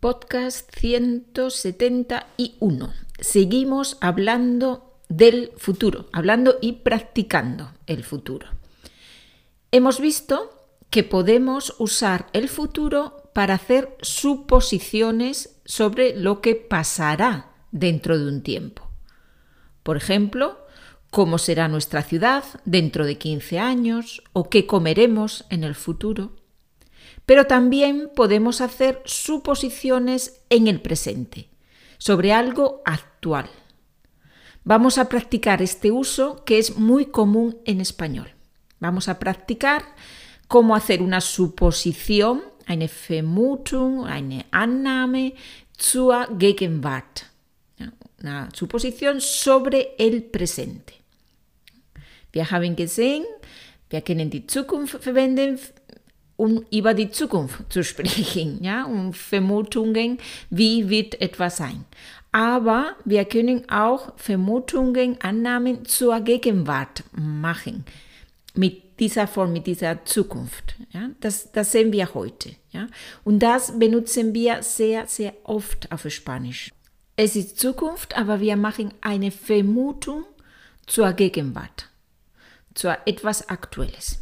Podcast 171. Seguimos hablando del futuro, hablando y practicando el futuro. Hemos visto que podemos usar el futuro para hacer suposiciones sobre lo que pasará dentro de un tiempo. Por ejemplo, cómo será nuestra ciudad dentro de 15 años o qué comeremos en el futuro pero también podemos hacer suposiciones en el presente, sobre algo actual. Vamos a practicar este uso que es muy común en español. Vamos a practicar cómo hacer una suposición, eine Vermutung, eine Annahme zur Gegenwart. Una suposición sobre el presente. Wir haben gesehen, wir können die Zukunft verwenden um über die Zukunft zu sprechen, ja, um Vermutungen, wie wird etwas sein. Aber wir können auch Vermutungen, Annahmen zur Gegenwart machen. Mit dieser Form, mit dieser Zukunft. Ja, das, das sehen wir heute. Ja. Und das benutzen wir sehr, sehr oft auf Spanisch. Es ist Zukunft, aber wir machen eine Vermutung zur Gegenwart, zu etwas Aktuelles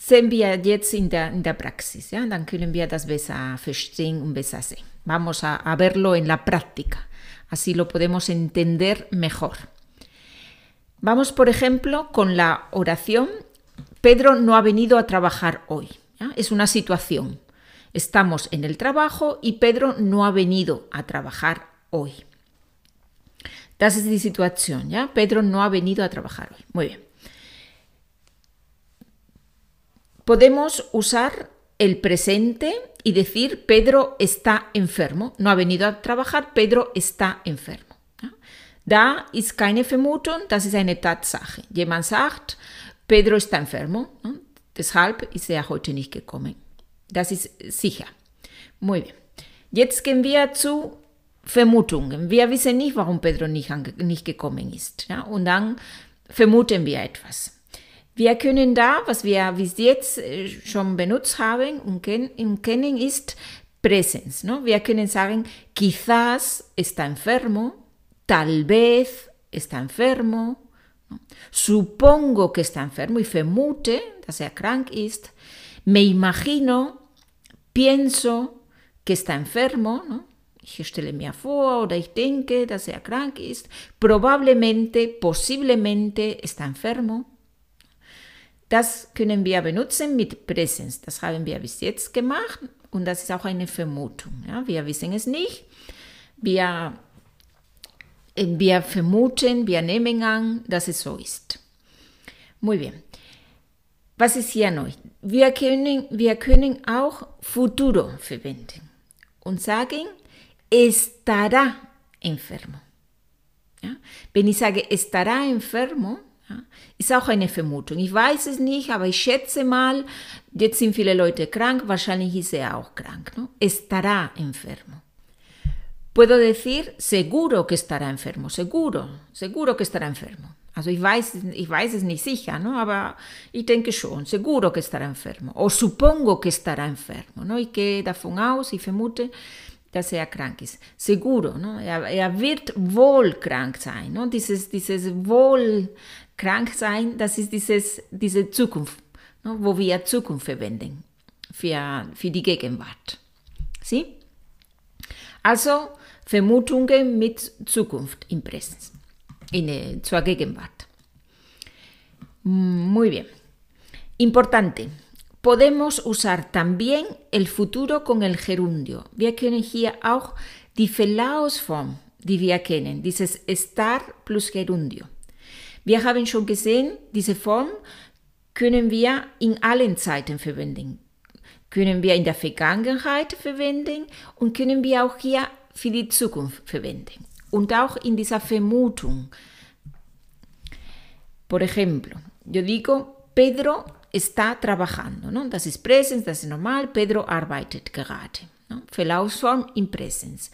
sehen wir jetzt in der, in der Praxis, ja, dann können wir das besser verstehen und besser sehen. Vamos a, verlo en la práctica, así lo podemos entender mejor. Vamos, por ejemplo, con la oración, Pedro no ha venido a trabajar hoy. Es una situación. Estamos en el trabajo y Pedro no ha venido a trabajar hoy. Das ist die Situation, ¿ya? Pedro no ha venido a trabajar hoy. Muy bien. Podemos usar el presente y decir Pedro está enfermo. No ha venido a trabajar, Pedro está enfermo. Da ist keine Vermutung, das ist eine Tatsache. Jemand sagt, Pedro está enfermo, deshalb ist er heute nicht gekommen. Das ist sicher. Muy bien. Jetzt gehen wir zu Vermutungen. Wir wissen nicht, warum Pedro nicht, nicht gekommen ist. Ja? Und dann vermuten wir etwas. Wir können da, was wir bis jetzt äh, schon benutzt haben und kennen, ist Präsenz. ¿no? Wir können sagen, quizás está enfermo, tal vez está enfermo, ¿no? supongo que está enfermo y vermute, dass er krank ist, me imagino, pienso que está enfermo, ¿no? Ich stelle mir vor oder ich denke, dass er krank ist, probablemente, posiblemente está enfermo. Das können wir benutzen mit Präsenz. Das haben wir bis jetzt gemacht und das ist auch eine Vermutung. Ja, wir wissen es nicht. Wir, äh, wir vermuten, wir nehmen an, dass es so ist. Muy bien. Was ist hier neu? Wir können, wir können auch Futuro verwenden und sagen, estará enfermo. Ja? Wenn ich sage, estará enfermo, ist auch eine Vermutung. Ich weiß es nicht, aber ich schätze mal, jetzt sind viele Leute krank, wahrscheinlich ist er auch krank. ¿no? Estará enfermo. Puedo decir, seguro que estará enfermo, seguro, seguro que estará enfermo. Also ich weiß, ich weiß es nicht sicher, ¿no? aber ich denke schon, seguro que estará enfermo. O supongo que estará enfermo. ¿no? Ich gehe davon aus, ich vermute, dass er krank ist. Seguro, ¿no? er, er wird wohl krank sein. ¿no? Dieses, dieses wohl krank sein, das ist diese Zukunft, wo wir Zukunft verwenden für, die Gegenwart. Sie? Also Vermutungen mit Zukunft im Präsens, in, äh, zur Gegenwart. Muy bien. Importante. Podemos usar también el futuro con el gerundio. Wir können hier auch die Verlaufsform, die wir kennen, dieses estar plus Gerundio. Wir haben schon gesehen, diese Form können wir in allen Zeiten verwenden. Können wir in der Vergangenheit verwenden und können wir auch hier für die Zukunft verwenden. Und auch in dieser Vermutung. Por ejemplo, yo digo, Pedro está trabajando, ¿no? Das ist Präsens, das ist normal, Pedro arbeitet gerade. ¿no? Verlaufsform in Präsens.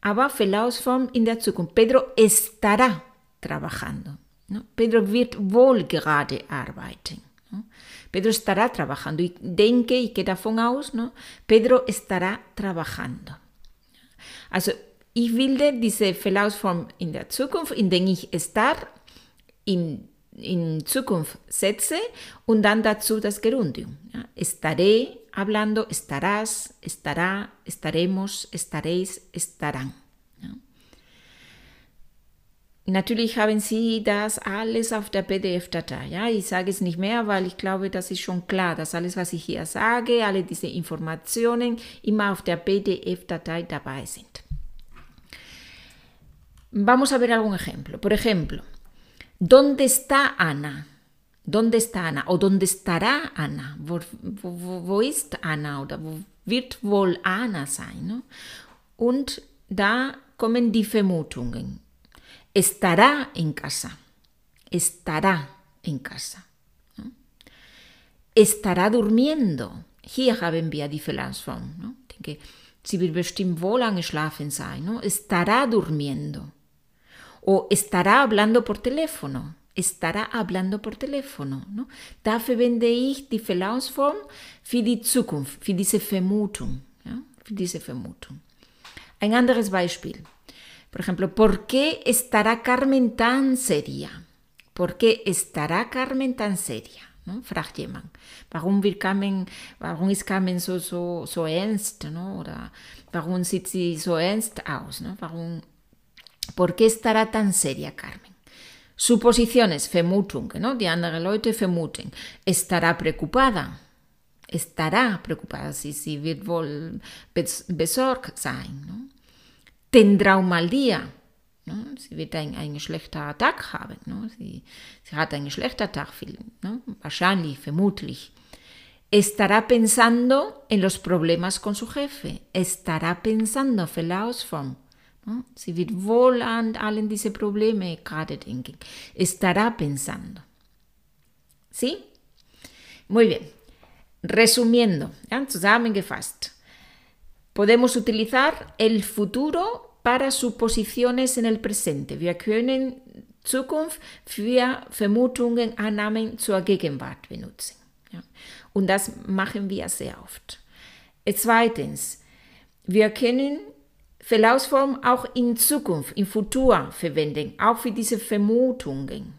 Aber Verlaufsform in der Zukunft. Pedro estará trabajando. ¿No? Pedro wird wohl gerade arbeiten. ¿no? Pedro estará trabajando. Ich denke, ich gehe davon aus, ¿no? Pedro estará trabajando. Also, ich wilde diese Verlaufsform in der Zukunft, indem ich estar in, in Zukunft setze und dann dazu das Gerundium. Ja? Estaré hablando, estarás, estará, estaremos, estaréis, estarán. Natürlich haben Sie das alles auf der PDF-Datei. Ja, ich sage es nicht mehr, weil ich glaube, das ist schon klar, dass alles, was ich hier sage, alle diese Informationen immer auf der PDF-Datei dabei sind. Vamos a ver algún ejemplo. Por ejemplo, ¿dónde está Ana? ¿Dónde está Ana? O ¿dónde estará Ana? Wo, wo, wo ist Anna? Oder wo wird wohl Anna sein? No? Und da kommen die Vermutungen. Estará en casa, estará en casa. Estará durmiendo. Hier haben wir die Verlangsform. ¿no? Denke, sie wird bestimmt wohl angeschlafen sein. ¿no? Estará durmiendo. O estará hablando por teléfono. Estará hablando por teléfono. ¿no? Da verwende ich die Verlangsform für die Zukunft, für diese Vermutung. Für diese Vermutung. Ein anderes Beispiel. Por ejemplo, ¿por qué estará Carmen tan seria? ¿Por qué estará Carmen tan seria? ¿no? Fragt jemand. Warum, wird Carmen, warum ist Carmen so, so, so ernst? ¿no? Oder warum sieht sie so ernst aus? ¿no? Warum, ¿Por qué estará tan seria Carmen? Suposiciones, Vermutung, ¿no? Die andere Leute vermuten. Estará preocupada. Estará preocupada. Sie, sie wird wohl besorgt sein. ¿no? Tendrá un mal día. ¿no? Sie wird ein, einen schlechten Tag haben. ¿no? Sie, sie hat einen schlechten Tag, ¿no? wahrscheinlich, vermutlich. Estará pensando en los problemas con su jefe. Estará pensando Verlaufsform. ¿no? Sie wird wohl an allen diese Probleme gerade denken. Estará pensando. ¿Sí? Muy bien. Resumiendo, ¿ja? zusammengefasst. Podemos utilizar el futuro para suposiciones en el presente. Wir können Zukunft für Vermutungen, Annahmen zur Gegenwart benutzen. Ja. Und das machen wir sehr oft. Zweitens, wir können Verlaufsform auch in Zukunft, im Futur verwenden, auch für diese Vermutungen.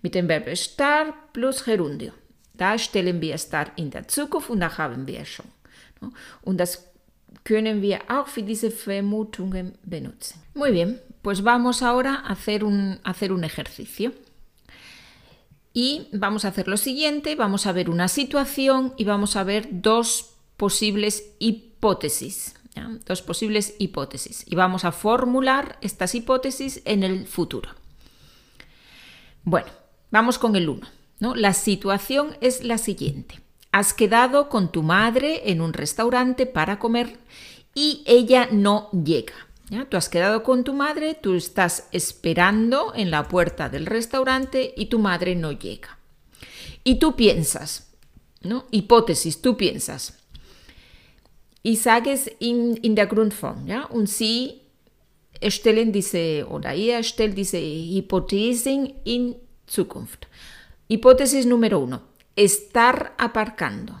Mit dem Verb estar plus Gerundio. Da stellen wir estar in der Zukunft und da haben wir schon. Und das können wir auch für diese Vermutungen benutzen. Muy bien, pues vamos ahora a hacer un, ejercicio. Y vamos a hacer lo siguiente, vamos a ver una situación y vamos a ver dos posibles hipótesis. Dos posibles hipótesis. Y vamos a formular estas hipótesis en el futuro. Bueno, vamos con el 1. ¿no? La situación es la siguiente. Has quedado con tu madre en un restaurante para comer y ella no llega. ¿ya? Tú has quedado con tu madre, tú estás esperando en la puerta del restaurante y tu madre no llega. Y tú piensas, ¿no? Hipótesis, tú piensas. Y sages in, in der Grundform, ¿ya? Und sie erstellen diese, oder ihr erstellt diese Hypothesen in Zukunft. Hipótesis número uno estar aparcando.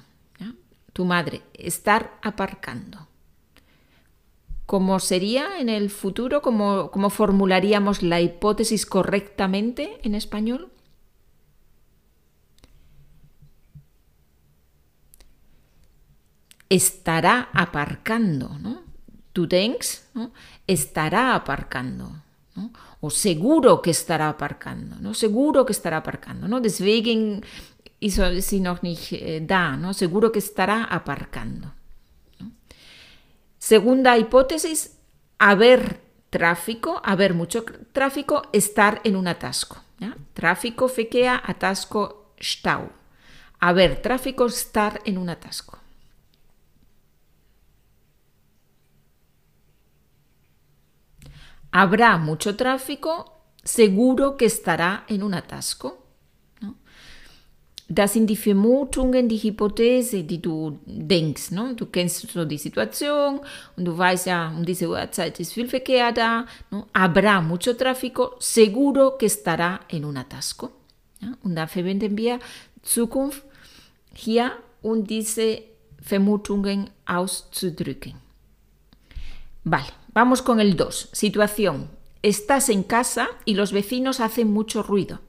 Tu madre, estar aparcando. ¿Cómo sería en el futuro? ¿Cómo, ¿Cómo formularíamos la hipótesis correctamente en español? Estará aparcando, ¿no? Tú denkst, ¿no? estará aparcando. ¿no? O seguro que estará aparcando, ¿no? Seguro que estará aparcando, ¿no? Deswegen ist sie noch nicht da, ¿no? Seguro que estará aparcando. Segunda hipótesis, haber tráfico, haber mucho tráfico, estar en un atasco. Tráfico, fequea, atasco, stau. Haber tráfico, estar en un atasco. Habrá mucho tráfico, seguro que estará en un atasco. Das sind die Vermutungen, die Hypothese, die du denkst. Ne? Du kennst so die Situation und du weißt ja, um diese Uhrzeit ist viel Verkehr da. Habrá mucho tráfico, seguro que estará en un atasco. Ja? Und da verwenden wir Zukunft hier und diese Vermutungen auszudrücken. Vale, vamos con el 2. Situación. Estás en casa y los vecinos hacen mucho ruido.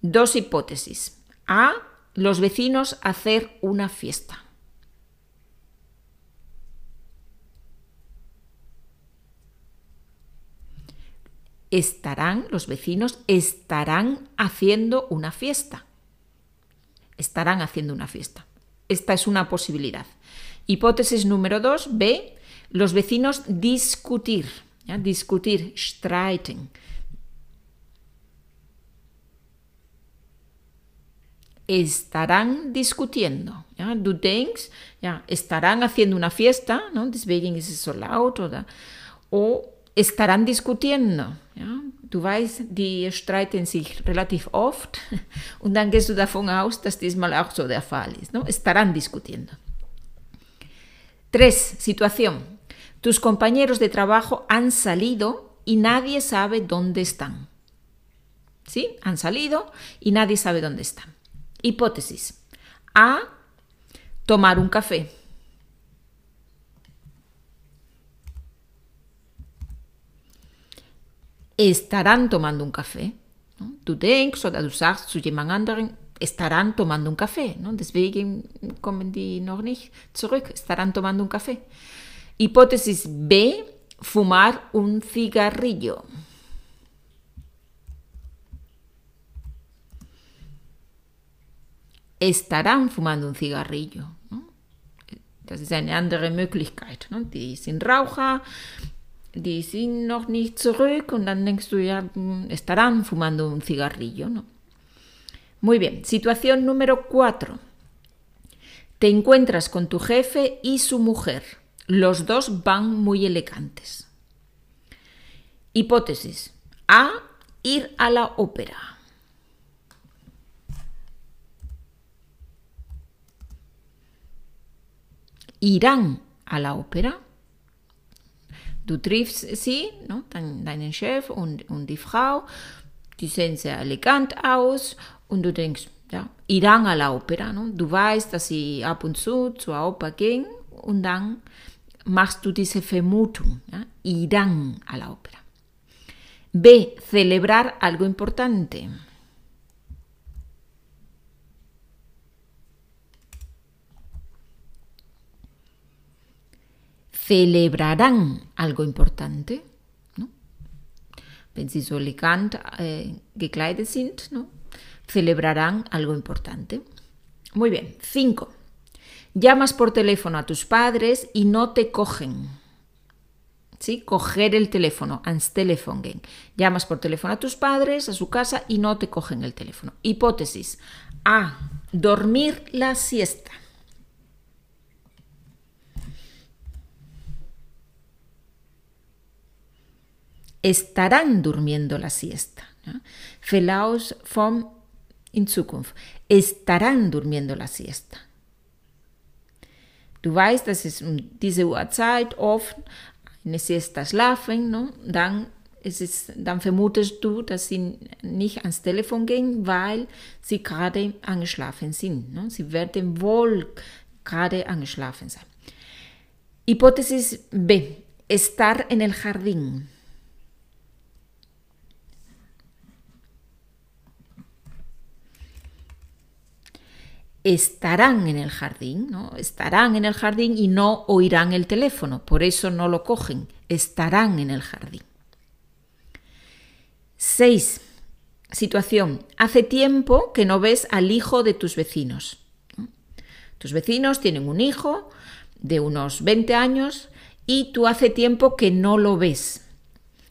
Dos hipótesis. A. Los vecinos hacer una fiesta. Estarán, los vecinos estarán haciendo una fiesta. Estarán haciendo una fiesta. Esta es una posibilidad. Hipótesis número 2, B. Los vecinos discutir. Discutir, streiten. Estarán discutiendo. Ja? Du denkst, ja, estarán haciendo una fiesta, ¿no? deswegen ist es so laut, oder, o estarán discutiendo. Ja? Du weißt, die streiten sich relativ oft und dann gehst du davon aus, dass diesmal auch so der Fall ist. Estarán discutiendo. Tres, situación. Tus compañeros de trabajo han salido y nadie sabe dónde están. ¿Sí? Han salido y nadie sabe dónde están. Hipótesis. A. Tomar un café. Estarán tomando un café. Du denkst oder du sagst zu jemand anderen, estarán tomando un café. ¿no? Deswegen kommen die noch nicht zurück. Estarán tomando un café. Hipótesis B. Fumar un cigarrillo. Estarán fumando un cigarrillo. ¿no? Das ist eine andere Möglichkeit. ¿no? Die sind Raucher, die sind noch nicht zurück und dann denkst estarán fumando un cigarrillo. ¿no? Muy bien, situación número 4. Te encuentras con tu jefe y su mujer. Los dos van muy elegantes. Hipótesis. A. Ir a la ópera. Irán a la ópera. Du triffst sie, no, deinen Chef und, und die Frau, die sehen sehr elegant aus und du denkst, ja, irán a la ópera. No? Du weißt, dass sie ab und zu zur Oper gehen und dann machst du diese Vermutung, ja, irán a la ópera. B. Celebrar algo importante. Celebrarán algo importante. ¿no? Wenn sie so elegant gekleidet sind, ¿no? celebrarán algo importante. Muy bien. Cinco. Llamas por teléfono a tus padres y no te cogen. ¿Sí? Coger el teléfono, ans Telefonen. Llamas por teléfono a tus padres, a su casa y no te cogen el teléfono. Hipótesis. A. Dormir la siesta. Estarán durmiendo la siesta. ¿no? Felaus vom in Zukunft. Estarán durmiendo la siesta. Du weißt, dass es um diese Uhrzeit oft eine Siesta schlafen, no? dann, ist dann vermutest du, dass sie nicht ans Telefon gehen, weil sie gerade angeschlafen sind. No? Sie werden wohl gerade angeschlafen sein. Hipótesis B. Estar en el jardín. Estarán en el jardín, ¿no? Estarán en el jardín y no oirán el teléfono, por eso no lo cogen, estarán en el jardín. 6. Situación. Hace tiempo que no ves al hijo de tus vecinos. Tus vecinos tienen un hijo de unos 20 años y tú hace tiempo que no lo ves.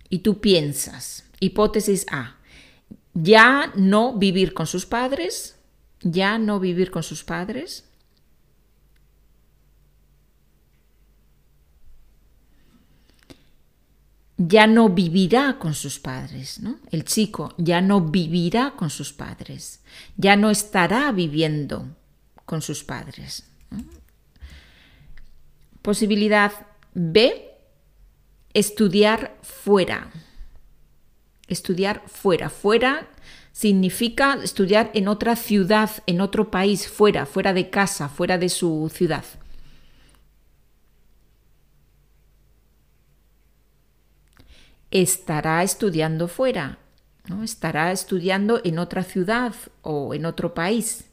Y tú piensas, hipótesis A, ya no vivir con sus padres, ya no vivir con sus padres? Ya no vivirá con sus padres, ¿no? El chico ya no vivirá con sus padres, ya no estará viviendo con sus padres. Posibilidad B, estudiar fuera. Estudiar fuera. Fuera significa estudiar en otra ciudad, en otro país, fuera, fuera de casa, fuera de su ciudad. Estará estudiando fuera, ¿no? estará estudiando en otra ciudad o en otro país.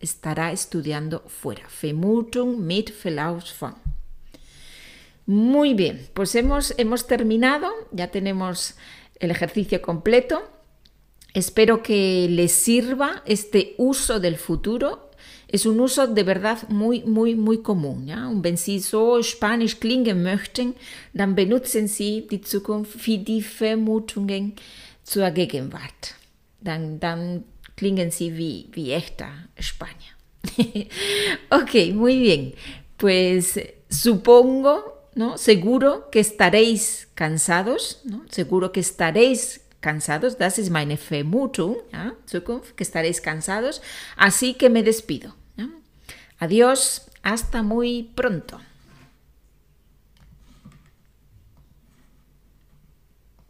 Estará estudiando fuera. Vermutung mit Verlauf von. Muy bien, pues hemos, hemos terminado, ya tenemos el ejercicio completo. Espero que les sirva este uso del futuro. Es un uso de verdad muy, muy, muy común. ¿ja? Und wenn Sie so Spanisch klingen möchten, dann benutzen Sie die Zukunft wie die Vermutungen zur Gegenwart. Dann, dann klingen Sie wie, wie echter Spanier. ok, muy bien. Pues supongo ¿no? Seguro que estaréis cansados, ¿no? Seguro que estaréis cansados, das ist meine Vermutung, ¿ja? Zukunft, que estaréis cansados, así que me despido. Adiós, hasta muy pronto.